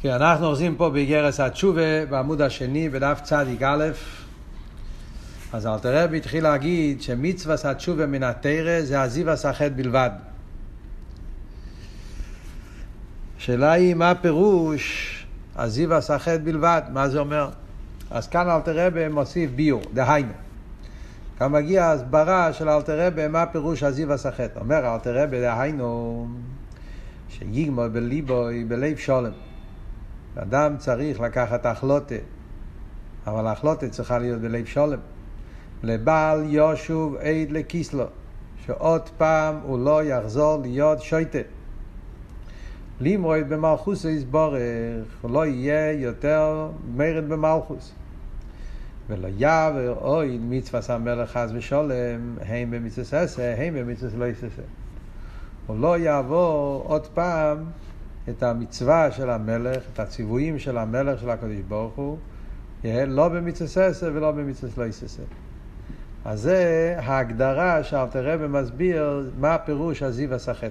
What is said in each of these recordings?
כן, אנחנו אוחזים פה באיגרס התשובה בעמוד השני בדף צדיק א', אז אלתר רבי התחיל להגיד שמצווה התשובה מן התרא זה עזיבס החטא בלבד. השאלה היא מה הפירוש עזיבס החטא בלבד, מה זה אומר? אז כאן אלתר רבי מוסיף ביור, דהיינו. כאן מגיע הסברה של אלתר רבי מה פירוש עזיבס החטא. אומר אלתר רבי דהיינו שיגמור בליבוי בלב שולם. אדם צריך לקחת החלוטה, אבל ההחלוטה צריכה להיות בלב שולם. לבעל יושוב עד לקיסלו, שעוד פעם הוא לא יחזור להיות שויטה. לימוד במלכוס יסבורך, לא יהיה יותר מרד במלכוס. ולא יעבר אוי מצווה המלך חס ושולם, הם במצווה ססה, הם במצווה לא יססה. הוא לא יעבור עוד פעם את המצווה של המלך, את הציוויים של המלך של הקדוש ברוך הוא, לא במצווה ולא במצווה לא יססה. אז זה ההגדרה שאלתר רבי מסביר מה הפירוש הזיו הסחט.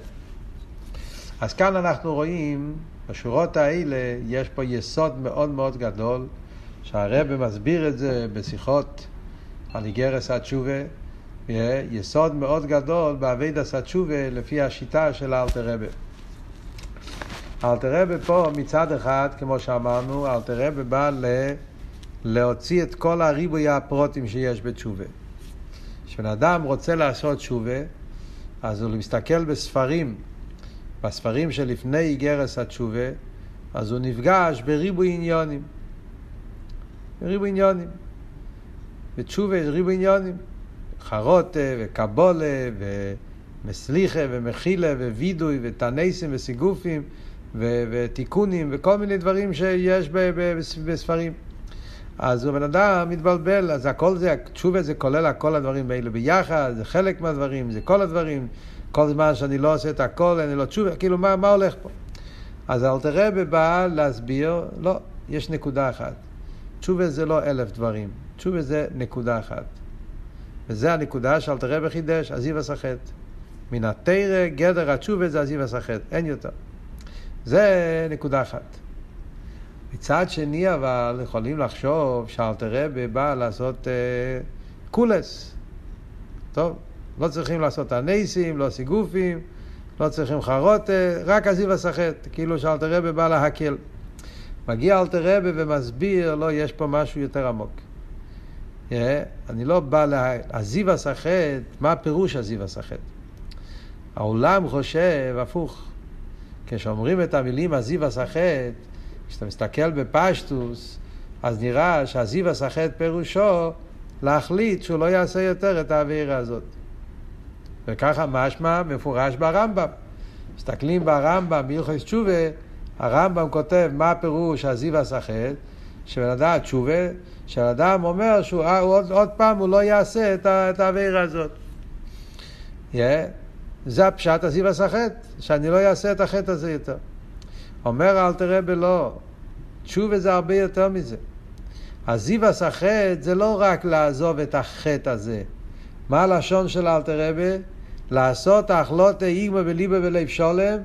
אז כאן אנחנו רואים, בשורות האלה יש פה יסוד מאוד מאוד גדול, שהרבי מסביר את זה בשיחות על איגרס התשובה, יסוד מאוד גדול באבידס התשובה לפי השיטה של אלתר רבי. אלתר רבי פה מצד אחד, כמו שאמרנו, אלתר רבי בא ל... להוציא את כל הריבוי הפרוטים שיש בתשובה. כשבן אדם רוצה לעשות תשובה, אז הוא מסתכל בספרים, בספרים שלפני איגרס התשובה, אז הוא נפגש בריבוי עניונים. בריבוי עניונים. בתשובה יש ריבוי עניונים. חרוטה וקבולה ומסליחה ומחילה ווידוי ותנסים וסיגופים ותיקונים וכל מיני דברים שיש בספרים. אז הבן אדם מתבלבל, אז הכל זה, תשובה זה כולל הכל הדברים האלה ביחד, זה חלק מהדברים, זה כל הדברים. כל זמן שאני לא עושה את הכל, אני לא תשובה, כאילו מה, מה הולך פה? אז אלתר רבי בא להסביר, לא, יש נקודה אחת. תשובה זה לא אלף דברים, תשובה זה נקודה אחת. וזה הנקודה שאלתר רבי חידש, עזיב הסחט. מן התרא, גדר התשובה זה עזיב הסחט, אין יותר. זה נקודה אחת. מצד שני אבל יכולים לחשוב שאלתר רבי בא לעשות אה, קולס. טוב, לא צריכים לעשות הנסים, לא סיגופים, לא צריכים חרוטה, רק עזיב הסחט, כאילו שאלתר רבי בא להקל. מגיע אלתר רבי ומסביר, לא, יש פה משהו יותר עמוק. Yeah, אני לא בא לעזיב הסחט, מה הפירוש עזיב הסחט? העולם חושב הפוך. כשאומרים את המילים עזיב הסחט, כשאתה מסתכל בפשטוס, אז נראה שעזיב הסחט פירושו להחליט שהוא לא יעשה יותר את העבירה הזאת. וככה משמע מפורש ברמב"ם. מסתכלים ברמב"ם, בהלכות תשובה, הרמב"ם כותב מה הפירוש עזיב הסחט, שבן אדם תשובה, שאדם אומר שהוא עוד, עוד פעם הוא לא יעשה את, העבירה הזאת. Yeah. זה הפשט עזיב הסחט, שאני לא אעשה את החטא הזה יותר. אומר אל תראה בלא, תשובה זה הרבה יותר מזה. עזיב הסחט זה לא רק לעזוב את החטא הזה. מה הלשון של אלתר רבי? לעשות החלוטה איגמה בליבה ולב שולם,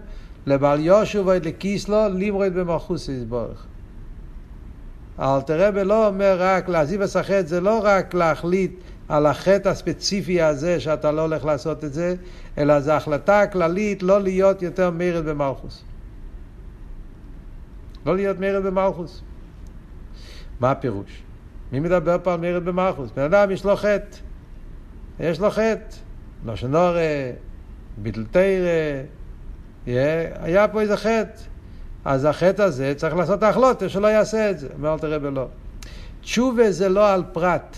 לבל יושוב ועד לקיסלו, לימרד במלכוס יסבורך. אלתר רבי לא אומר רק, לעזיב הסחט זה לא רק להחליט על החטא הספציפי הזה שאתה לא הולך לעשות את זה, אלא זו החלטה כללית לא להיות יותר מרד במלכוס. לא להיות מרד במלכוס. מה הפירוש? מי מדבר פה על מרד במלכוס? בן אדם יש לו חטא. יש לו חטא. לא שנורא, ביטל תרא, היה פה איזה חטא. אז החטא הזה צריך לעשות ההחלטה שלא יעשה את זה. אומר אל תראה בלא. תשובה זה לא על פרט.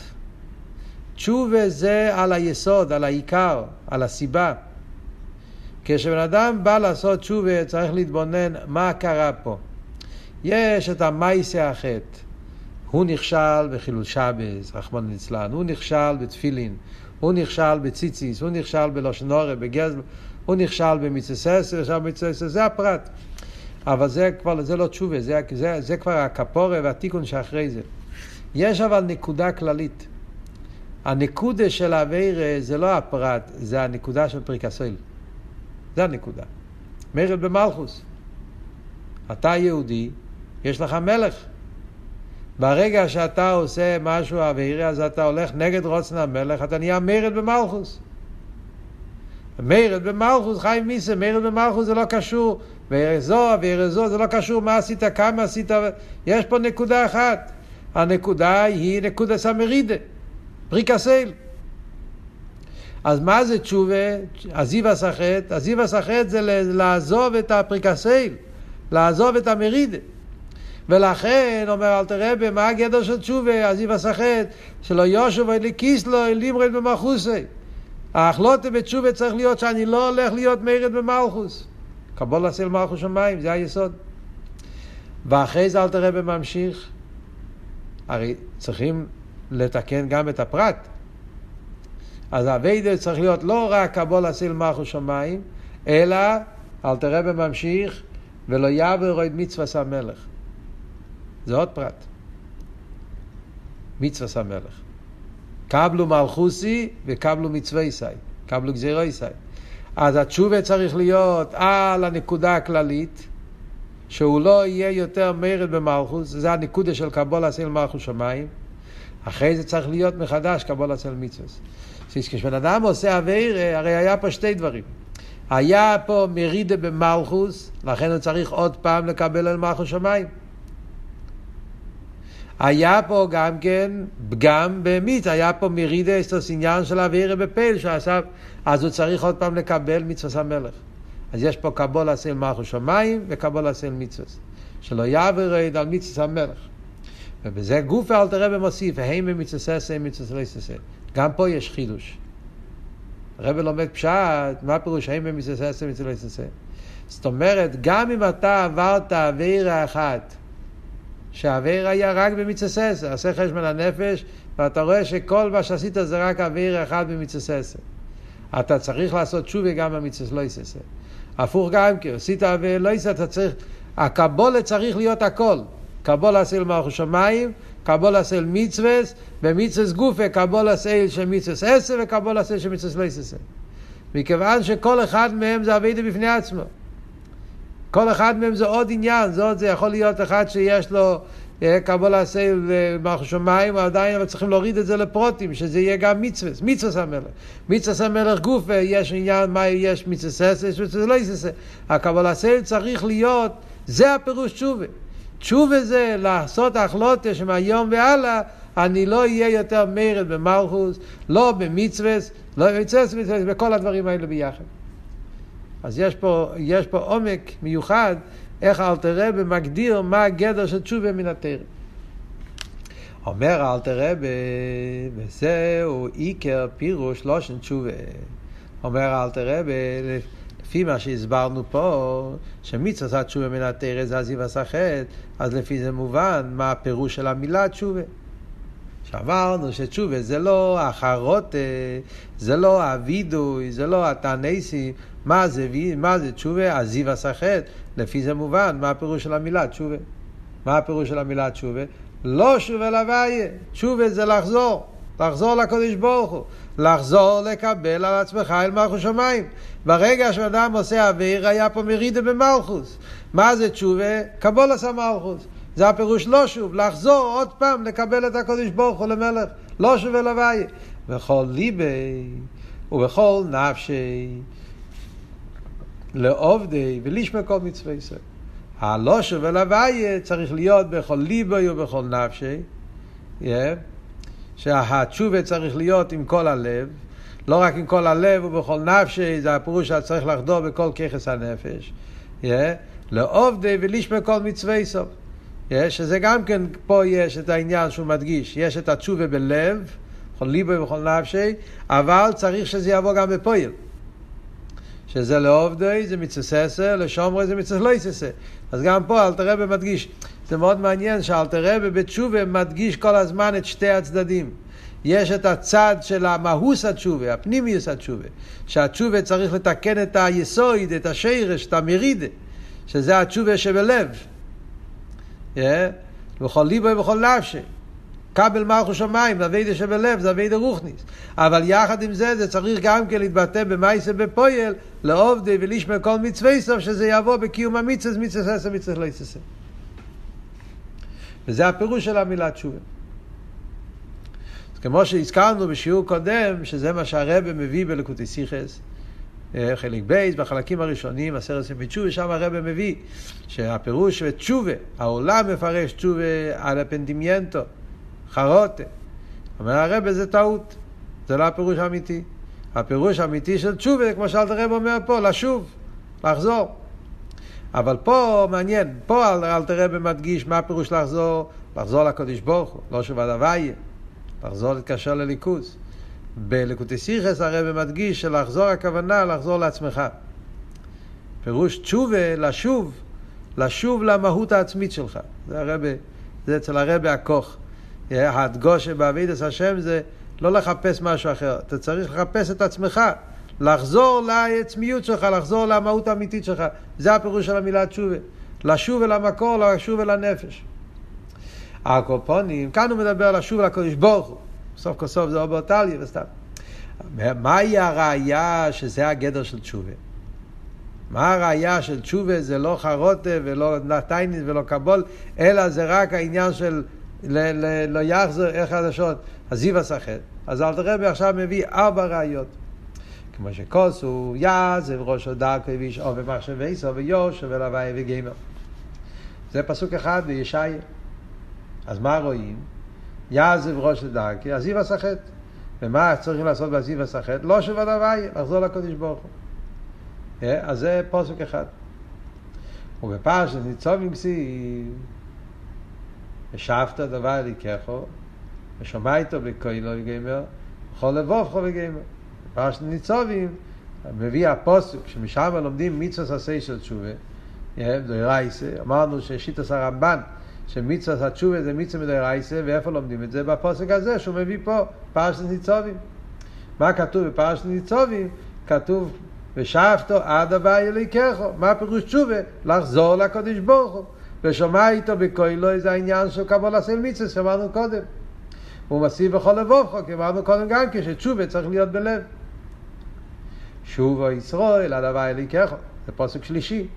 תשובה זה על היסוד, על העיקר, על הסיבה. כשבן אדם בא לעשות תשובה צריך להתבונן מה קרה פה. יש את המייסה החטא. הוא נכשל בחילול שבס, רחמון ליצלן, הוא נכשל בתפילין, הוא נכשל בציציס, הוא נכשל בלושנורה, בגזל, הוא נכשל במצססר, עכשיו במצססר, זה הפרט. אבל זה כבר, זה לא תשובה, זה, זה, זה כבר הכפורה והתיקון שאחרי זה. יש אבל נקודה כללית. הנקודה של האוויר זה לא הפרט, זה הנקודה של פריקסויל. זה הנקודה. מרד במלכוס. אתה יהודי, יש לך מלך. ברגע שאתה עושה משהו אווירי, אז אתה הולך נגד רוצן המלך, אתה נהיה מרד במלכוס. מרד במלכוס, חיים מיסה, מרד במלכוס זה לא קשור. וארזו, וארזו, זה לא קשור מה עשית, כמה עשית, יש פה נקודה אחת. הנקודה היא נקודה סמרידה, פריקסייל. אז מה זה תשובה? עזיב הסחט? עזיב הסחט זה לעזוב את הפריקסייל, לעזוב את המרידה. ולכן, אומר אל תראה מה הגדר של תשובה? עזיב הסחט, שלא יושב אלי כיסלו, לימרד במלכוסי. ההחלוטה בתשובה צריך להיות שאני לא הולך להיות מרד במלכוס. קבול עשה למלכוס שמיים, זה היסוד. ואחרי זה אל תראה בממשיך. הרי צריכים לתקן גם את הפרט. אז הווידה צריך להיות לא רק קבול עשה למלכוס שמיים, אלא אל תראה בממשיך ולא יעבר את מצווה המלך. זה עוד פרט. מצווה המלך. קבלו מלכוסי וקבלו מצווה סי, קבלו גזירו סי. אז התשובה צריך להיות על הנקודה הכללית, שהוא לא יהיה יותר מרד במלכוס, זה הנקודה של קבול עשה מלכוס שמיים. אחרי זה צריך להיות מחדש קבול עשה מצווה. כשבן אדם עושה אוויר, הרי היה פה שתי דברים. היה פה מרידה במלכוס, לכן הוא צריך עוד פעם לקבל על מלכוס שמיים. היה פה גם כן פגם במיץ, היה פה מרידה אסטוס עניין של אווירה בפייל שעשה, אז הוא צריך עוד פעם לקבל מצווה המלך. אז יש פה קבול עשה מלכו שמיים וקבול עשה מצווה. שלא יעבר עד על מצווה המלך. ובזה גוף אל תראה במוסיף, הם במצווה ססה, מצווה לא ססה. גם פה יש חידוש. הרב לומד פשט, מה פירוש הם במצווה ססה, מצווה לא ססה. זאת אומרת, גם אם אתה עברת אווירה אחת, שהאוויר היה רק במצססה, עשה חשבון הנפש, ואתה רואה שכל מה שעשית זה רק אוויר אחד במצססה. אתה צריך לעשות שובי גם במצסס לא יססה. הפוך גם כן, עשית אוויר לא יססה, אתה צריך, הקבולה צריך להיות הכל. קבולה עשה למערכו שמיים, קבולה עשה מצווס, ומצווס גופה, קבולה עשה של מצווס עשר, וקבולה עשה של מצווס לא יססה. מכיוון שכל אחד מהם זה אבידה בפני עצמו. כל אחד מהם זה עוד עניין, זאת זה יכול להיות אחד שיש לו אה, קבול סייל ומלכו שמיים, עדיין אבל צריכים להוריד את זה לפרוטים, שזה יהיה גם מצווה, מצווה המלך. מצווה המלך גוף, אה, יש עניין מה יש מצווה ססה, יש מצווה לא יססה. הקבול סייל צריך להיות, זה הפירוש תשובה. תשובה זה לעשות החלוטה שמהיום והלאה אני לא אהיה יותר מרד במלכוס, לא במצווה, לא במצווה, בכל הדברים האלה ביחד. אז יש פה, יש פה עומק מיוחד, איך אלתר רבי מגדיר מה הגדר של תשובה מן התרא. אומר אלתר רבי, וזהו עיקר פירוש לושן תשובה. אומר אלתר רבי, לפי מה שהסברנו פה, שמיץ עשה תשובה מן התרא זה עזיב עשה חטא, אז לפי זה מובן מה הפירוש של המילה תשובה. שאמרנו שתשובה זה לא החרוטה, זה לא אבידוי, זה לא התענסי, מה זה, מה זה תשובה? עזיב הסחט. לפי זה מובן, מה הפירוש של המילה תשובה? מה הפירוש של המילה תשובה? לא שובה לוויה, תשובה זה לחזור, לחזור לקודש ברוך הוא, לחזור לקבל על עצמך אל מלכוס שמיים. ברגע שאדם עושה אוויר, היה פה מרידה במלכוס. מה זה תשובה? קבול עשה מלכוס. זה הפירוש לא שוב, לחזור עוד פעם לקבל את הקודש ברוך הוא למלך, לא שוב אל הוויה. בכל ליבי ובכל נפשי לעובדי ולשמע כל מצווה ישראל. הלא שוב אל הוויה צריך להיות בכל ליבי ובכל נפשי, yeah. שהתשובה צריך להיות עם כל הלב, לא רק עם כל הלב ובכל נפשי, זה הפירוש שצריך לחדור בכל ככס הנפש. Yeah. לעובדי ולשמע כל מצווה ישראל. יש, שזה גם כן, פה יש את העניין שהוא מדגיש, יש את התשובה בלב, בכל ליבו ובכל נפשי, אבל צריך שזה יבוא גם בפועל. שזה לעובדי זה מצססר, לשומרי זה מצססר לא יססר. אז גם פה אלתר רבי מדגיש, זה מאוד מעניין שאלתר רבי בתשובה מדגיש כל הזמן את שתי הצדדים. יש את הצד של המהוס התשובה, הפנימיוס התשובה, שהתשובה צריך לתקן את היסוד, את השרש, את המרידה, שזה התשובה שבלב. בכל ליבו ובכל נפשי. קבלת מלכות שמיים, זה עבודה שבלב, זה עבודה רוחנית. אבל יחד עם זה, זה צריך גם כן להתבטא במעשה בפועל, לעובדה ולשמרה כל מצווה סוף, שזה יבוא בקיום המצווה, מצוות עשה, מצוות לא תעשה. וזה הפירוש של המילה תשובה. אז כמו שהזכרנו בשיעור קודם, שזה מה שהרבי מביא בלקוטי שיחות, אה, חלק בית, בחלקים הראשונים, עשרת ימי תשובה, שם הרבי מביא שהפירוש של תשובה, העולם מפרש תשובה על arrepentimiento, חרטה. אומר הרבי זה טעות, זה לא הפירוש האמיתי. הפירוש האמיתי של תשובה, כמו שאלתר רבי אומר פה, לשוב, לחזור. אבל פה מעניין, פה אלתר רבי מדגיש מה הפירוש לחזור, לחזור לקודש ברוך הוא, לשוב עד הוויה, לחזור להתקשר לאלוקוס. בלקוטי שיחוס הרבי מדגיש שלחזור הכוונה לחזור לעצמך. פירוש תשובה, לשוב, לשוב למהות העצמית שלך. זה הרבי, זה אצל הרבי הכוך. הדגושה בעבידת השם זה לא לחפש משהו אחר, אתה צריך לחפש את עצמך. לחזור לעצמיות שלך, לחזור למהות האמיתית שלך. זה הפירוש של המילה תשובה. לשוב אל המקור, לשוב אל הנפש. הקופונים, כאן הוא מדבר על לשוב אל הקודש ברוך הוא. סוף כל סוף זה אובר טליה וסתם. מהי הראייה שזה הגדר של תשובה? מה הראייה של תשובה זה לא חרוטה ולא נתיינית ולא קבול, אלא זה רק העניין של לא יחזור, איך הדשות, הזיו הסחט. אז אל תראה עכשיו מביא ארבע ראיות. כמו שכוסו יעזב ראש דרכו ואיש או במחשבי איסו ויושר ולוואי וגמר. זה פסוק אחד בישעיה. אז מה רואים? יעזב ראש דרכי, עזיב הסחט. ומה צריכים לעשות בעזיב הסחט? לא שוב הלוואי, לחזור לקודש ברוך הוא. אה, אז זה פסוק אחד. ובפרשת ניצובים כסיב, ושאפת דבר אליקחו, ושומע איתו בקוילו וגמר, וכל לבובכו וגמר. פרשת ניצובים, מביא הפוסק, שמשם לומדים מצווה עשה של תשובה, דוירייסה, אמרנו ששיטס הרמב"ן, שמצווה התשובה זה מצווה מדוירייסה, ואיפה לומדים את זה? בפוסק הזה שהוא מביא פה, פרשת ניצובים. מה כתוב בפרשת ניצובים? כתוב, ושאפתו עד הבא אליקחו. מה פירוש תשובה? לחזור לקודש ברוך הוא. ושומע איתו בקוילו זה העניין של קבול עשה מצווה שאמרנו קודם. הוא מסיב בכל לבובכו, כי אמרנו קודם גם כשתשובה צריך להיות בלב. שובו ישראל הווי אליקחו. זה פוסק שלישי.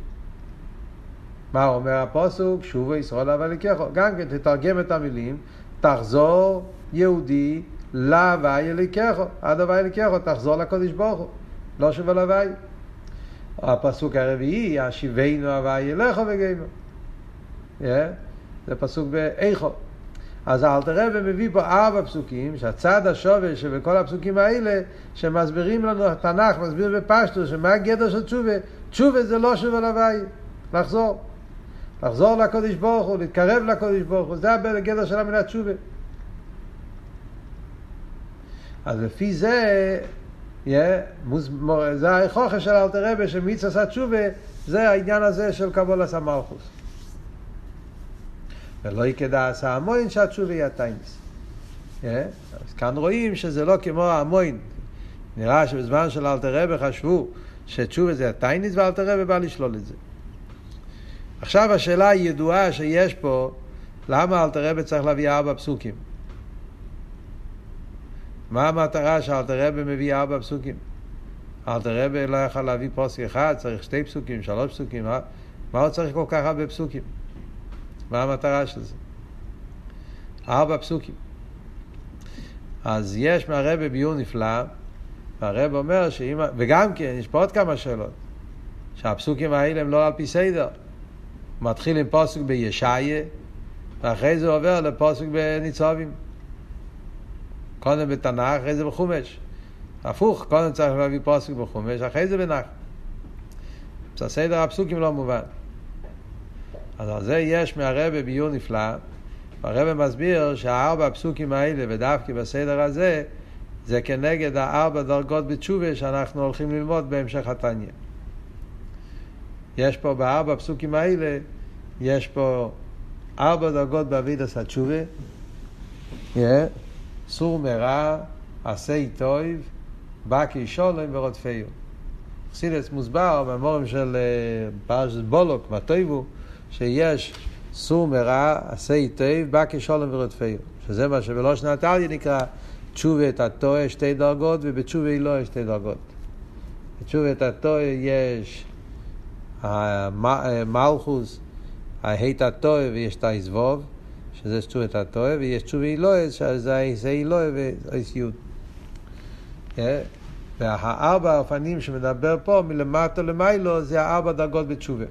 מה אומר הפוסק? שובו ישראל הווי אליקחו. גם כן תתרגם את המילים, תחזור יהודי להווי אליקחו. הווי אליקחו, תחזור לקודש ברוך הוא. לא שובו להווי. הפסוק הרביעי, השיבנו הווי אלכו וגיימו. זה פסוק באיכו. אז אלתר רבי מביא פה ארבע פסוקים, שהצד השווה שבכל הפסוקים האלה, שמסבירים לנו, התנ"ך מסביר בפשטו, שמה הגדר של תשובה? תשובה זה לא שוב על הוואי, לחזור. לחזור לקודש ברוך הוא, להתקרב לקודש ברוך הוא, זה הגדר של המילה תשובה. אז לפי זה, yeah, מוז, זה ההוכחה של אלתר רבי, שמיץ עשה תשובה, זה העניין הזה של קבול עשה מלכוס. ולא יקדע עשה המוין שהתשובה היא הטיינס. אז כאן רואים שזה לא כמו המוין. נראה שבזמן של אלתר רבי חשבו שתשובה זה הטיינס ואלתר רבי בא לשלול את זה. עכשיו השאלה הידועה שיש פה, למה אלתר רבי צריך להביא ארבע פסוקים? מה המטרה שאלתר רבי מביא ארבע פסוקים? אלתר רבי לא יכול להביא פוסק אחד, צריך שתי פסוקים, שלוש פסוקים, מה הוא צריך כל כך הרבה פסוקים? מה המטרה של זה? ארבע פסוקים. אז יש מהרבה ביור נפלא, והרב אומר שאם... וגם כן, יש פה עוד כמה שאלות. שהפסוקים האלה הם לא על פי סדר. מתחיל עם פוסק בישעיה, ואחרי זה עובר לפוסק בניצובים. קודם בתנ"ך, אחרי זה בחומש. הפוך, קודם צריך להביא פוסק בחומש, אחרי זה בנח. סדר הפסוקים לא מובן. אז על זה יש מהרבה ביור נפלא, והרבה מסביר שהארבע הפסוקים האלה, ודווקא בסדר הזה, זה כנגד הארבע דרגות בתשובה שאנחנו הולכים ללמוד בהמשך התניא. יש פה בארבע הפסוקים האלה, יש פה ארבע דרגות באבידס התשובה, yeah. סור מרע, עשה טויב, בקי שולם ורודפיו. חסידס מוסבר במורים של אה, פרשת בולוק, מה טויבו, שיש סור מרע, עשה היטב, בא כשולם ורודפיו. שזה מה שבלושן עתליה נקרא תשובה את התוה שתי דרגות, ובתשובה לא יש שתי דרגות. בתשובה את התוה יש המלכוס, ההית התוה ויש את היזבוב, שזה תשובת התועה, ויש תשובה אילואה, שזה אילואה ואיס יוד. והארבע אופנים שמדבר פה, מלמטה למיילו, זה הארבע דרגות בתשובה.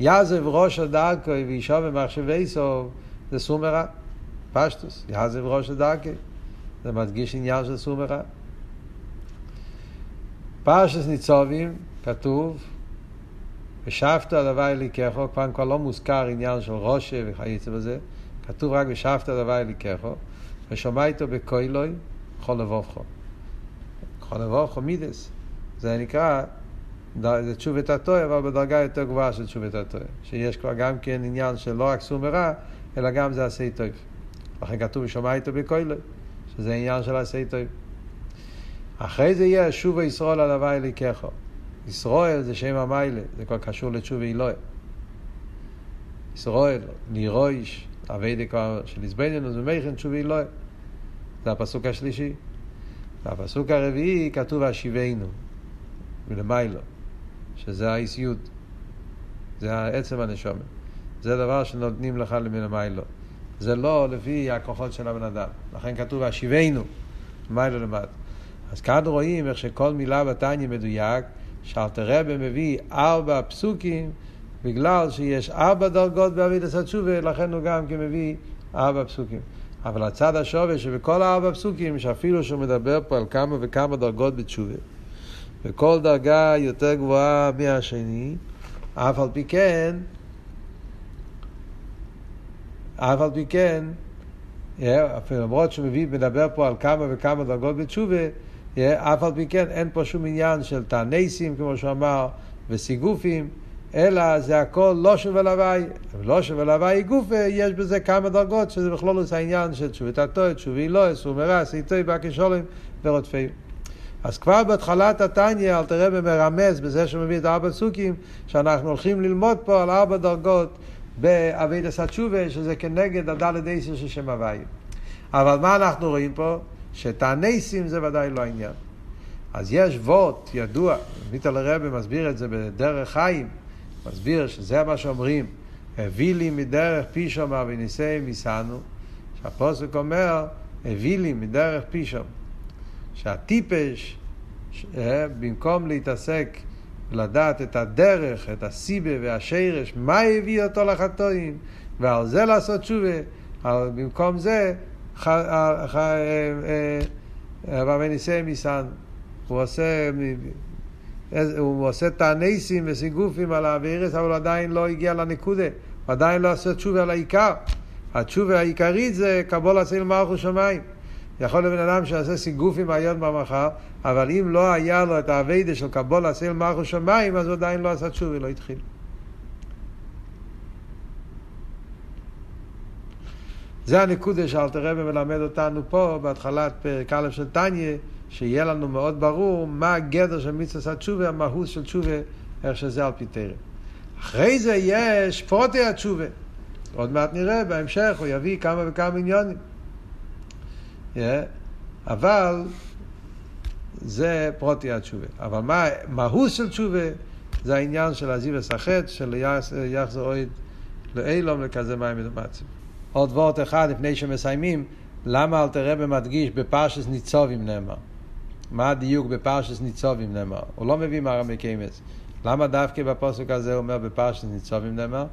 יעזב ראש הדרכו וישוב במחשבי סוף, זה סור מרע. פשטוס, יעזב ראש הדרכו. זה מדגיש עניין של סור מרע. פרשס ניצובים, כתוב, ושבת הווי אליקחו, כבר כבר לא מוזכר עניין של ראשה וכייצא בזה, כתוב רק ושבת הווי אליקחו, ושומע איתו בקוילוי, כל לבובכו. כל לבובכו מידס. זה נקרא, זה תשובת התויה, אבל בדרגה יותר גבוהה של תשובת התויה. שיש כבר גם כן עניין של לא רק סור מרע, אלא גם זה עשה טוב. לכן כתוב ושומע איתו בקוילוי, שזה עניין של עשה טוב. אחרי זה יהיה שוב ישראל על הווי אליקחו. ישראל זה שם המיילה, זה כבר קשור לתשובה אלוהי. ישראל, נירויש, אבי דקה של איזבנינוס ומכן תשובה אלוהי. זה הפסוק השלישי. והפסוק הרביעי כתוב השיבנו, מלמיילו, שזה האיסיות. זה עצם הנשומת. זה דבר שנותנים לך מלמיילו. זה לא לפי הכוחות של הבן אדם. לכן כתוב השיבנו, מיילו למטה. אז כאן רואים איך שכל מילה בתניא מדויק, שאלתר רבי מביא ארבע פסוקים, בגלל שיש ארבע דרגות בעבידת התשובה, לכן הוא גם כן מביא ארבע פסוקים. אבל הצד השווה שבכל הארבע פסוקים, שאפילו שהוא מדבר פה על כמה וכמה דרגות בתשובה, וכל דרגה יותר גבוהה מהשני, אף על פי כן, אף על פי כן, למרות שהוא מביא, מדבר פה על כמה וכמה דרגות בתשובה, אף על פי כן אין פה שום עניין של תענסים, כמו שהוא אמר, וסיגופים, אלא זה הכל לא שווה להווי. לא שווה להווי גופה, יש בזה כמה דרגות, שזה בכלול עושה העניין של תשובת התורת, תשובי לא, אסור מרע, סיטוי, באקי שולם ורודפי. אז כבר בהתחלת התניא, אל תראה במרמז, בזה שהוא מביא את ארבע סוכים, שאנחנו הולכים ללמוד פה על ארבע דרגות באבידס התשובה, שזה כנגד הדלת עשר של שם הווי. אבל מה אנחנו רואים פה? שתענסים זה ודאי לא העניין. אז יש וורט ידוע, מיטל הרבי מסביר את זה בדרך חיים, מסביר שזה מה שאומרים, הביא לי מדרך פישום וניסי מיסנו, שהפוסק אומר, הביא לי מדרך פישום, שהטיפש, אה, במקום להתעסק לדעת את הדרך, את הסיבה והשרש, מה הביא אותו לחטואים, ועל זה לעשות תשובה, במקום זה וניסי מיסן. הוא עושה, הוא עושה תענסים וסיגופים על האווירס, אבל הוא עדיין לא הגיע לנקודה. הוא עדיין לא עושה תשובה על העיקר. התשובה העיקרית זה קבול אציל מערכו שמיים. יכול להיות בן אדם שעושה סיגופים היום במחר, אבל אם לא היה לו את האביידה של קבול אציל מערכו שמיים, אז הוא עדיין לא עשה תשובה, לא התחיל. זה הנקודה שאלתר רבי מלמד אותנו פה בהתחלת פרק א' של טניה, שיהיה לנו מאוד ברור מה הגדר של מצווה התשובה, המהות של תשובה, איך שזה על פי תרם. אחרי זה יש פרוטי התשובה. עוד מעט נראה, בהמשך הוא יביא כמה וכמה עניונים. אבל זה פרוטי התשובה. אבל מה מהות של תשובה? זה העניין של עזיב וסחט, של יחזר אוהד לאילום לכזה מים מדמצים. עוד וורט אחד לפני שמסיימים, למה אלתר רבי מדגיש בפרשס ניצובים נאמר? מה הדיוק בפרשס ניצובים נאמר? הוא לא מביא מהרמי קיימס. למה דווקא בפוסק הזה הוא אומר בפרשס ניצובים נאמר?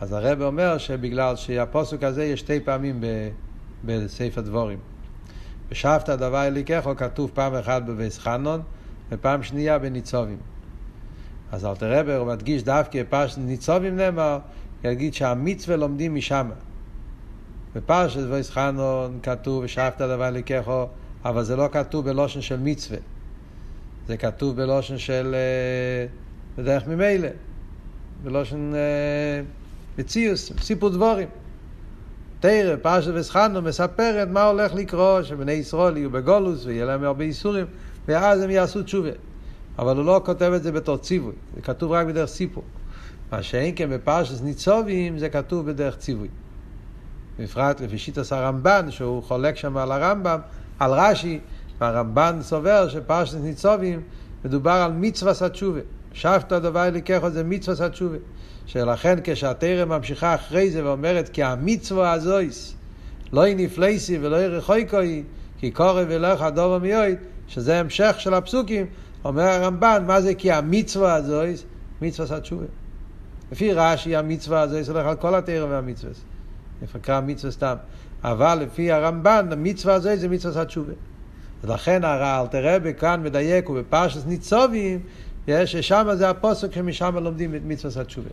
אז הרב אומר שבגלל שהפוסק הזה יש שתי פעמים בספר דבורים. ושבת הדבר אליקחו כתוב פעם אחת בביס חנון ופעם שנייה בניצובים. אז אלתר רבי הוא מדגיש דווקא בפרשס ניצובים נאמר, יגיד שהמצווה לומדים משם. בפרשת ואתחנן כתוב ושאפת דבר לקחו, אבל זה לא כתוב בלושן של מצווה. זה כתוב בלושן של אה, בדרך ממילא, בלושן אה, מציאוס, סיפור דברים. תראה, פרשת ואתחנן מספרת מה הולך לקרות, שבני ישראל יהיו בגולוס ויהיה להם הרבה איסורים, ואז הם יעשו תשובה. אבל הוא לא כותב את זה בתור ציווי, זה כתוב רק בדרך סיפור. מה שאין כן בפרשת ניצובים זה כתוב בדרך ציווי. בפרט לפי שיטס הרמב"ן, שהוא חולק שם על הרמב"ם, על רש"י, והרמב"ן סובר שפרשת ניצובים מדובר על מצווה סתשובה. שבתא דווי לקחו זה מצווה התשובה. שלכן כשהתרא ממשיכה אחרי זה ואומרת כי המצווה הזויס לא היא נפלייסי ולא היא רחויקוי כי קורא ולך הדובר מיועד שזה המשך של הפסוקים אומר הרמב"ן מה זה כי המצווה הזויס מצווה התשובה. לפי רש"י המצווה הזויס הולך על כל התרא והמצווה. נקרא מצווה סתם. אבל לפי הרמב"ן המצווה הזויס זה מצווה התשובה. ולכן הרעל תראה בכאן מדייק ובפרשת ניצובים ששם זה הפוסק שמשם לומדים את מצווה התשובה.